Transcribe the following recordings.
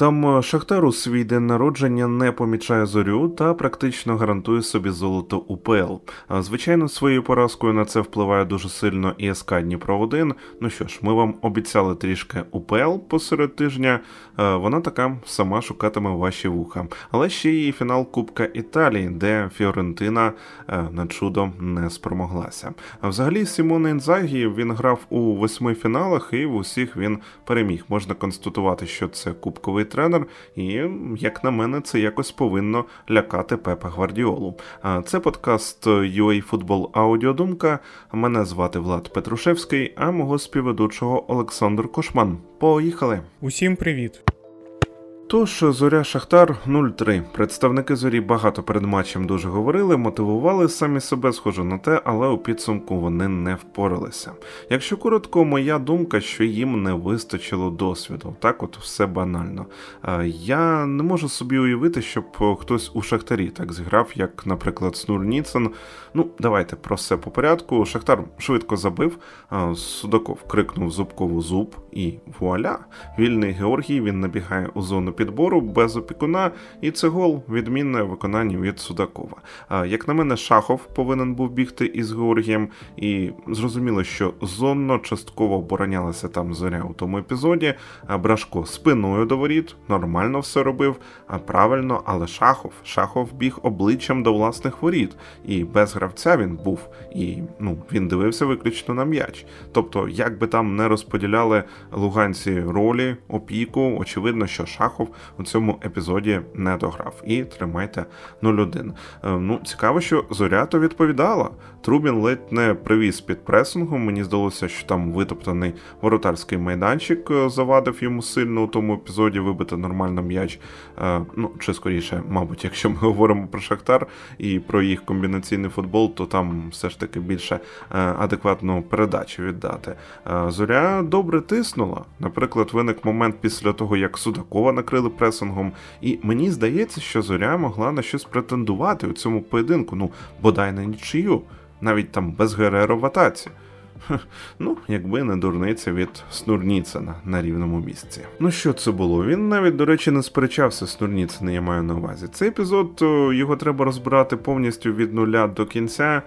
Там е, Шахтар у свій день народження не помічає зорю та практично гарантує собі золото УПЛ. Звичайно, своєю поразкою на це впливає дуже сильно і СК Дніпро 1 Ну що ж, ми вам обіцяли трішки УПЛ посеред тижня. Вона така сама шукатиме ваші вуха. Але ще і фінал Кубка Італії, де Фіорентина е, на чудо не спромоглася. Взагалі Сімоне Інзагі він грав у восьми фіналах і в усіх він переміг. Можна констатувати, що це кубковий тренер, і, як на мене, це якось повинно лякати Пепа Гвардіолу. Це подкаст UA Футбол Аудіодумка. Мене звати Влад Петрушевський, а мого співведучого Олександр Кошман. Поїхали! Усім привіт! Тож зоря Шахтар 0-3. Представники зорі багато перед матчем дуже говорили, мотивували самі себе схоже на те, але у підсумку вони не впоралися. Якщо коротко, моя думка, що їм не вистачило досвіду. Так, от все банально. Я не можу собі уявити, щоб хтось у Шахтарі так зіграв, як, наприклад, Снур Ніцен. Ну, давайте про все по порядку. Шахтар швидко забив. Судаков крикнув зубкову зуб, і вуаля! Вільний Георгій він набігає у зону підбору без опікуна, і це гол відмінне виконання від Судакова. Як на мене, Шахов повинен був бігти із Георгієм, і зрозуміло, що зонно частково оборонялася там зоря у тому епізоді. Брашко спиною до воріт, нормально все робив, правильно, але Шахов Шахов біг обличчям до власних воріт, і без гравця він був, і ну він дивився виключно на м'яч. Тобто, як би там не розподіляли луганці ролі, опіку, очевидно, що Шахов у цьому епізоді не дограв. І тримайте 0-1. Е, ну, цікаво, що Зорято відповідала. Трубін ледь не привіз під пресингом. Мені здалося, що там витоптаний воротарський майданчик е, завадив йому сильно у тому епізоді вибити нормально м'яч. Е, ну, чи скоріше, мабуть, якщо ми говоримо про Шахтар і про їх комбінаційний футбол, то там все ж таки більше адекватну передачу віддати. Зоря добре тиснула. Наприклад, виник момент після того, як Судакова накрив закрили пресингом. І мені здається, що зоря могла на щось претендувати у цьому поєдинку. Ну, бодай на нічию, навіть там без Гереро в атаці. Ну, якби не дурниця від Снурніцена на рівному місці. Ну що це було? Він навіть, до речі, не сперечався з Снурніцена, я маю на увазі. Цей епізод його треба розбирати повністю від нуля до кінця.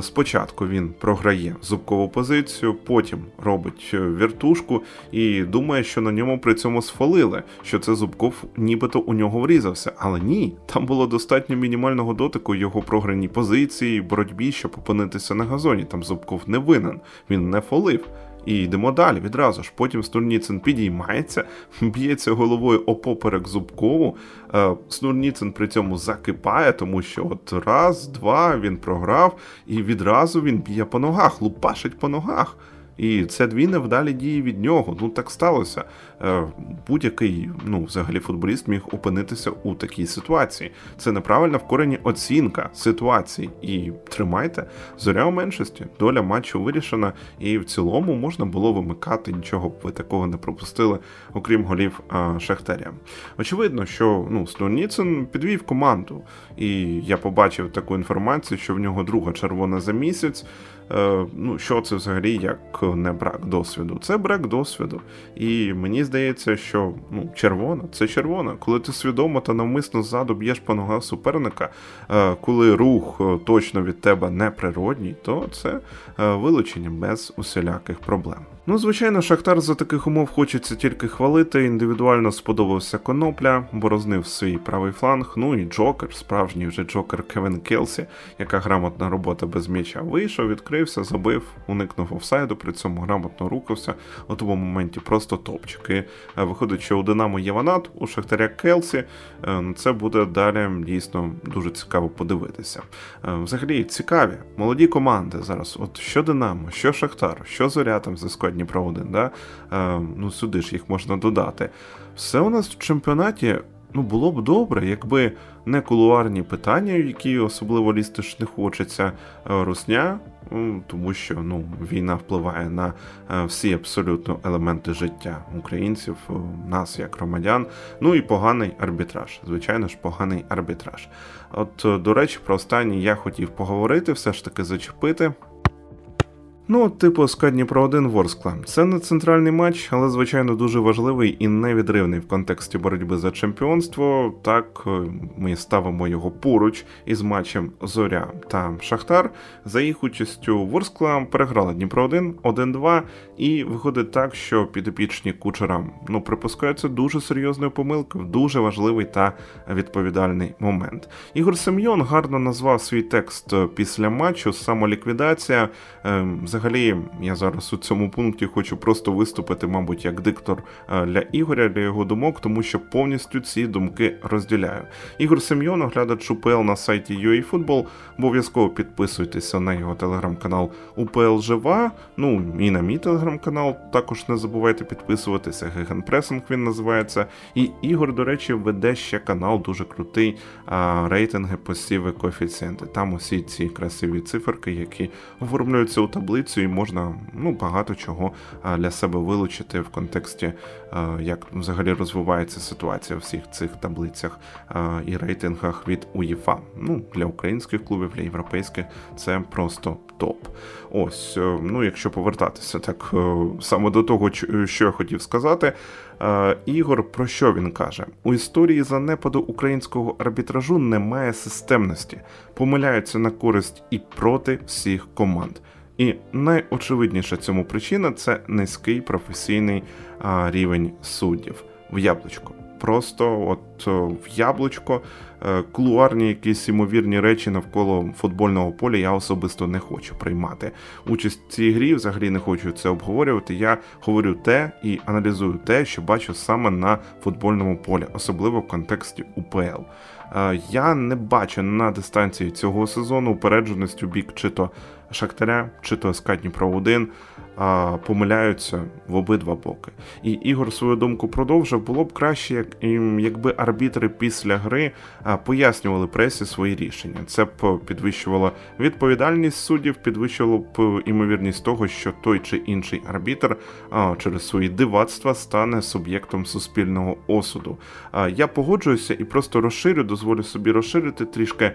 Спочатку він програє зубкову позицію, потім робить е, віртушку і думає, що на ньому при цьому сфалили, що це зубков нібито у нього врізався. Але ні, там було достатньо мінімального дотику його програній позиції, боротьбі, щоб опинитися на газоні. Там зубков не винен він не фолив. І йдемо далі відразу ж. Потім Снурніцин підіймається, б'ється головою опоперек Зубкову. Е, Снурніцин при цьому закипає, тому що от раз, два він програв, і відразу він б'є по ногах, лупашить по ногах. І це дві невдалі дії від нього. Ну так сталося. Е, будь-який, ну, взагалі, футболіст міг опинитися у такій ситуації. Це неправильна в корені оцінка ситуації. І тримайте, зоря у меншості, доля матчу вирішена, і в цілому можна було вимикати, нічого б ви такого не пропустили, окрім голів а, Шахтаря. Очевидно, що ну, Снурніцин підвів команду, і я побачив таку інформацію, що в нього друга червона за місяць. Е, ну, що це взагалі як не брак досвіду? Це брак досвіду. І мені здається, що ну, червона це червона. Коли ти свідомо та навмисно ззаду б'єш по ногах суперника, е, коли рух е, точно від тебе неприродній, то це вилучення без усіляких проблем. Ну, звичайно, Шахтар за таких умов хочеться тільки хвалити. Індивідуально сподобався конопля, борознив свій правий фланг. Ну і Джокер, справжній вже Джокер Кевін Келсі, яка грамотна робота без м'яча. Вийшов, відкрився, забив, уникнув офсайду, при цьому грамотно рухався. У тому моменті просто топчик. І е, виходить, що у Динамо є ванат, у Шахтаря Келсі. Е, це буде далі дійсно дуже цікаво подивитися. Е, взагалі цікаві, молоді команди зараз. От що Динамо, що Шахтар, що Зоря там складні Дніпро 1, да? Е, ну сюди ж їх можна додати. Все у нас в чемпіонаті ну, було б добре, якби не кулуарні питання, які особливо лізти ж не хочеться, е, русня. Тому що ну, війна впливає на е, всі абсолютно елементи життя українців, нас як громадян. Ну і поганий арбітраж. Звичайно ж, поганий арбітраж. От, до речі, про останнє я хотів поговорити, все ж таки зачепити. Ну, типу СК Дніпро 1 Ворскла. Це не центральний матч, але звичайно дуже важливий і невідривний в контексті боротьби за чемпіонство. Так е, ми ставимо його поруч із матчем Зоря та Шахтар. За їх участю Ворскла переграла Дніпро 1 1-2, і виходить так, що підопічні кучера ну припускаються дуже серйозної помилки в дуже важливий та відповідальний момент. Ігор Семйон гарно назвав свій текст після матчу самоліквідація. Взагалі, я зараз у цьому пункті хочу просто виступити, мабуть, як диктор е, для Ігоря, для його думок, тому що повністю ці думки розділяю. Ігор Семйон, оглядач УПЛ на сайті UAFootball, обов'язково підписуйтеся на його телеграм-канал УПЛ Жива. Ну і на мій телеграм-канал. Також не забувайте підписуватися. Гегенпресинг він називається. І Ігор, до речі, веде ще канал дуже крутий. Рейтинги, посіви, коефіцієнти. Там усі ці красиві циферки, які оформлюються у таблиці таблицю, і можна ну, багато чого для себе вилучити в контексті, як взагалі розвивається ситуація в всіх цих таблицях і рейтингах від УЄФА. Ну, Для українських клубів, для європейських це просто топ. Ось, е, ну якщо повертатися так е, саме до того, що я хотів сказати. Е, Ігор про що він каже? У історії занепаду українського арбітражу немає системності, помиляються на користь і проти всіх команд. І найочевидніша цьому причина це низький професійний рівень суддів в яблучко. Просто от в яблучко е, кулуарні якісь ймовірні речі навколо футбольного поля я особисто не хочу приймати. Участь в цій грі взагалі не хочу це обговорювати. Я говорю те і аналізую те, що бачу саме на футбольному полі, особливо в контексті УПЛ. Е, я не бачу на дистанції цього сезону упередженості у бік чи то Шахтаря, чи то СК Дніпро 1 помиляються в обидва боки. І Ігор свою думку продовжив. Було б краще, якби арбітри після гри пояснювали пресі свої рішення. Це б підвищувало відповідальність суддів, підвищувало б імовірність того, що той чи інший арбітр через свої дивацтва стане суб'єктом суспільного осуду. Я погоджуюся і просто розширю, дозволю собі розширити трішки.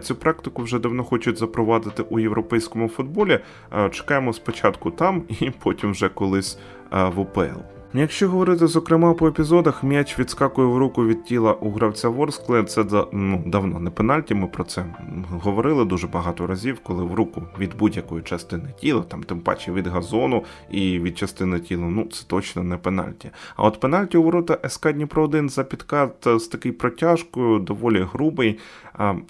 Цю практику вже давно хочуть запровадити у європейському футболі. Чекаємо спочатку там і потім вже колись в УПЛ. Якщо говорити зокрема по епізодах, м'яч відскакує в руку від тіла у гравця Ворскле. Це ну, давно не пенальті. Ми про це говорили дуже багато разів, коли в руку від будь-якої частини тіла, там тим паче від газону і від частини тіла, ну це точно не пенальті. А от пенальті у ворота СК Дніпро 1 за підкат з такою протяжкою, доволі грубий.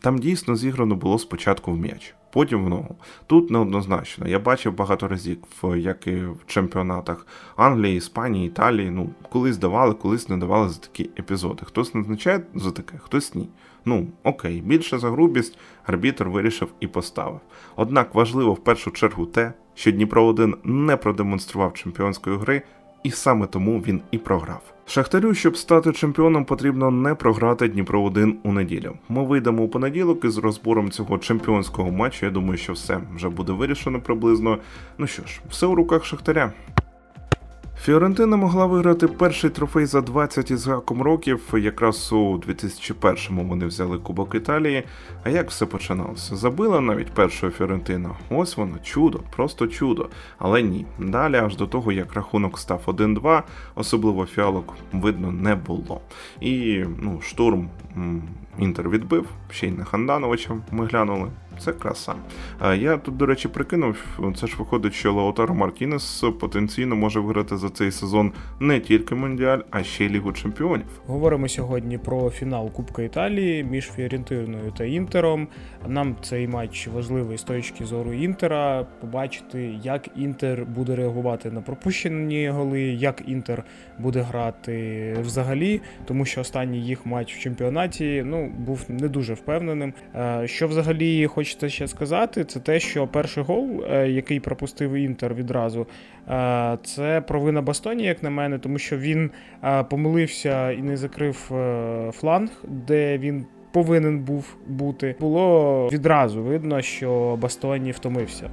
Там дійсно зіграно було спочатку в м'яч потім в ногу. Тут неоднозначно. Я бачив багато разів, як і в чемпіонатах Англії, Іспанії, Італії. Ну, колись давали, колись не давали за такі епізоди. Хтось назначає за таке, хтось ні. Ну, окей, більше за грубість арбітр вирішив і поставив. Однак важливо в першу чергу те, що Дніпро 1 не продемонстрував чемпіонської гри, і саме тому він і програв. Шахтарю, щоб стати чемпіоном, потрібно не програти Дніпро 1 у неділю. Ми вийдемо у понеділок із розбором цього чемпіонського матчу. Я думаю, що все вже буде вирішено приблизно. Ну що ж, все у руках Шахтаря. Фіорентина могла виграти перший трофей за 20 із гаком років. Якраз у 2001-му вони взяли Кубок Італії. А як все починалося? Забила навіть першого Фіорентина. Ось воно, чудо, просто чудо. Але ні. Далі, аж до того, як рахунок став 1-2, особливо фіалок видно не було. І ну, штурм Інтер відбив, ще й на Хандановича ми глянули. Це краса. Я тут, до речі, прикинув, це ж виходить, що Лаутаро Мартінес потенційно може виграти за цей сезон не тільки Мондіаль, а ще й Лігу Чемпіонів. Говоримо сьогодні про фінал Кубка Італії між Фіорентиною та Інтером. Нам цей матч важливий з точки зору Інтера. Побачити, як Інтер буде реагувати на пропущені голи, як Інтер буде грати взагалі, тому що останній їх матч в чемпіонаті ну був не дуже впевненим. Що взагалі хоч хочеться ще сказати, це те, що перший гол, е, який пропустив Інтер відразу, е, це провина Бастоні, як на мене, тому що він е, помилився і не закрив фланг, де він. Повинен був бути. Було відразу видно, що Бастоні втомився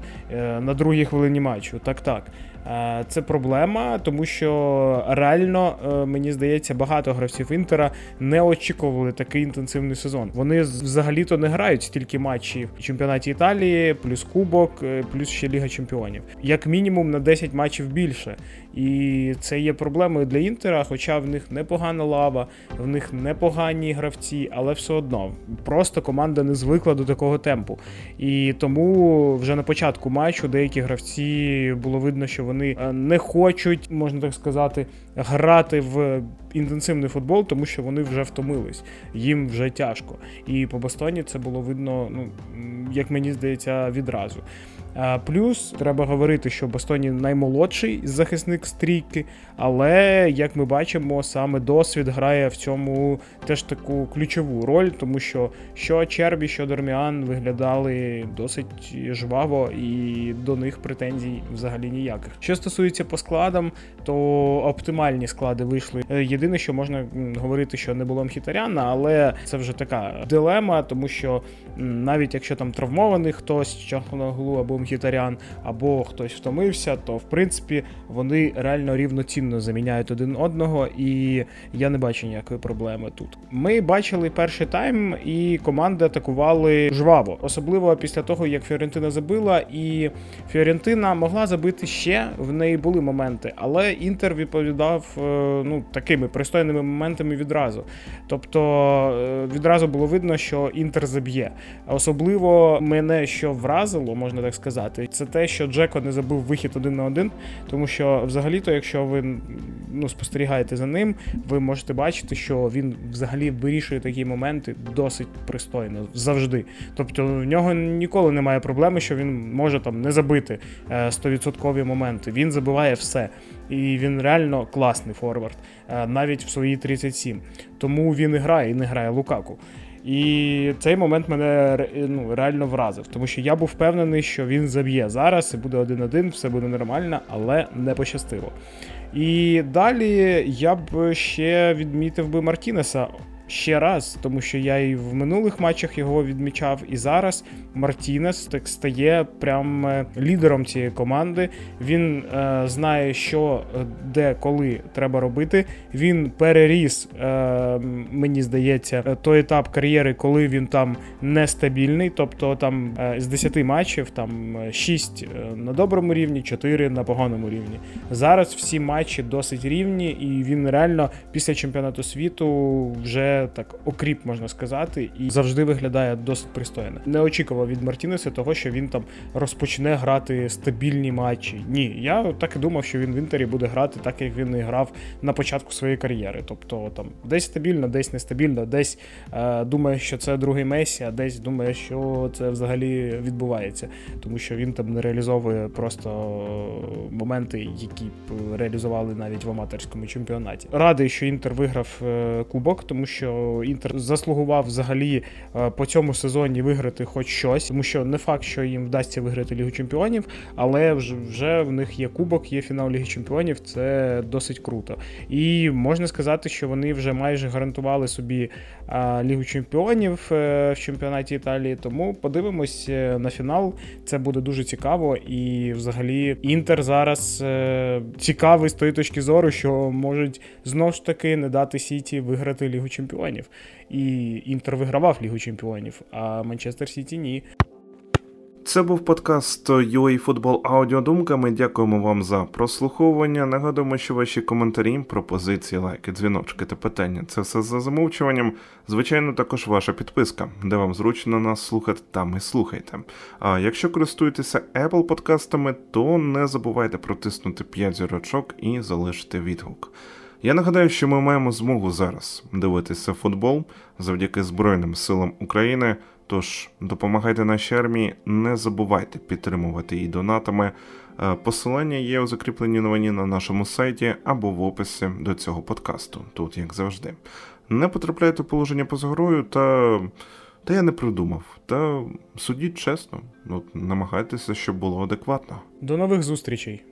на другій хвилині матчу. Так, так. Е, це проблема, тому що реально е, мені здається, багато гравців Інтера не очікували такий інтенсивний сезон. Вони взагалі-то не грають стільки матчів в чемпіонаті Італії, плюс Кубок, е, плюс ще Ліга Чемпіонів. Як мінімум на 10 матчів більше. І це є проблемою для Інтера, хоча в них непогана лава, в них непогані гравці, але все одно просто команда не звикла до такого темпу. І тому вже на початку матчу деякі гравці було видно, що вони е, не хочуть, можна так сказати, грати в інтенсивний футбол, тому що вони вже втомились, їм вже тяжко. І по Бастоні це було видно, ну як мені здається, відразу. Плюс треба говорити, що Бастоні наймолодший захисник стрійки, але як ми бачимо, саме досвід грає в цьому теж таку ключову роль, тому що що Чербі, що Дорміан виглядали досить жваво, і до них претензій взагалі ніяких. Що стосується по складам, то оптимальні склади вийшли. Е, єдине, що можна говорити, що не було Мхітаряна, але це вже така дилема, тому що навіть якщо там травмований хтось Чахноглу або Мхітарян, або хтось втомився, то в принципі вони реально рівноцінно заміняють один одного, і я не бачу ніякої проблеми тут. Ми бачили перший тайм, і команди атакували жваво, особливо після того, як Фіорентина забила, і Фіорентина могла забити ще. В неї були моменти, але Інтер відповідав е, ну такими пристойними моментами відразу. Тобто е, відразу було видно, що Інтер заб'є. Особливо мене що вразило, можна так сказати, це те, що Джеко не забив вихід один на один, тому що взагалі-то, якщо ви ну, спостерігаєте за ним, ви можете бачити, що він взагалі вирішує такі моменти досить пристойно завжди. Тобто в нього ніколи немає проблеми, що він може там не забити 100% е, моменти. Він забиває все. І він реально класний форвард, е, навіть в свої 37. Тому він і грає і не грає Лукаку. І цей момент мене ну, реально вразив, тому що я був впевнений, що він заб'є зараз і буде один-один, все буде нормально, але не пощастило. І далі я б ще відмітив би Мартінеса ще раз, тому що я і в минулих матчах його відмічав, і зараз Мартінес так стає прям е, лідером цієї команди. Він е, знає, що е, де коли треба робити. Він переріс, е, мені здається, е, той етап кар'єри, коли він там нестабільний. Тобто там е, з 10 матчів там 6 на доброму рівні, 4 на поганому рівні. Зараз всі матчі досить рівні, і він реально після чемпіонату світу вже так окріп, можна сказати, і завжди виглядає досить пристойно. Не очікував від Мартінеса того, що він там розпочне грати стабільні матчі. Ні, я так і думав, що він в інтері буде грати так, як він і грав на початку своєї кар'єри. Тобто там десь стабільно, десь нестабільно, десь е, думає, що це другий Месі, а десь думає, що це взагалі відбувається, тому що він там не реалізовує просто моменти, які б реалізували навіть в аматорському чемпіонаті. Радий, що Інтер виграв е, кубок, тому що Інтер заслугував взагалі е, по цьому сезоні виграти хоч щось, тому що не факт, що їм вдасться виграти Лігу Чемпіонів, але вже вже в них є кубок, є фінал Ліги Чемпіонів. Це досить круто. І можна сказати, що вони вже майже гарантували собі Лігу Чемпіонів е, в чемпіонаті Італії. Тому подивимось е, на фінал. Це буде дуже цікаво. І, взагалі, Інтер зараз цікавий з тої точки зору, що можуть знову ж таки не дати Сіті виграти Лігу Чемпіонів чемпіонів. І Інтер вигравав Лігу чемпіонів, а Манчестер Сіті ні. Це був подкаст UA Аудіодумка. Ми дякуємо вам за прослуховування. Нагадуємо, що ваші коментарі, пропозиції, лайки, дзвіночки та питання це все за замовчуванням. Звичайно, також ваша підписка, де вам зручно нас слухати, там і слухайте. А якщо користуєтеся Apple подкастами, то не забувайте протиснути 5 зірочок і залишити відгук. Я нагадаю, що ми маємо змогу зараз дивитися футбол завдяки Збройним силам України. Тож допомагайте нашій армії, не забувайте підтримувати її донатами. Е, посилання є у закріпленій новині на нашому сайті або в описі до цього подкасту, тут як завжди. Не потрапляйте в положення поза грою, та та я не придумав. Та судіть чесно, от намагайтеся, щоб було адекватно. До нових зустрічей.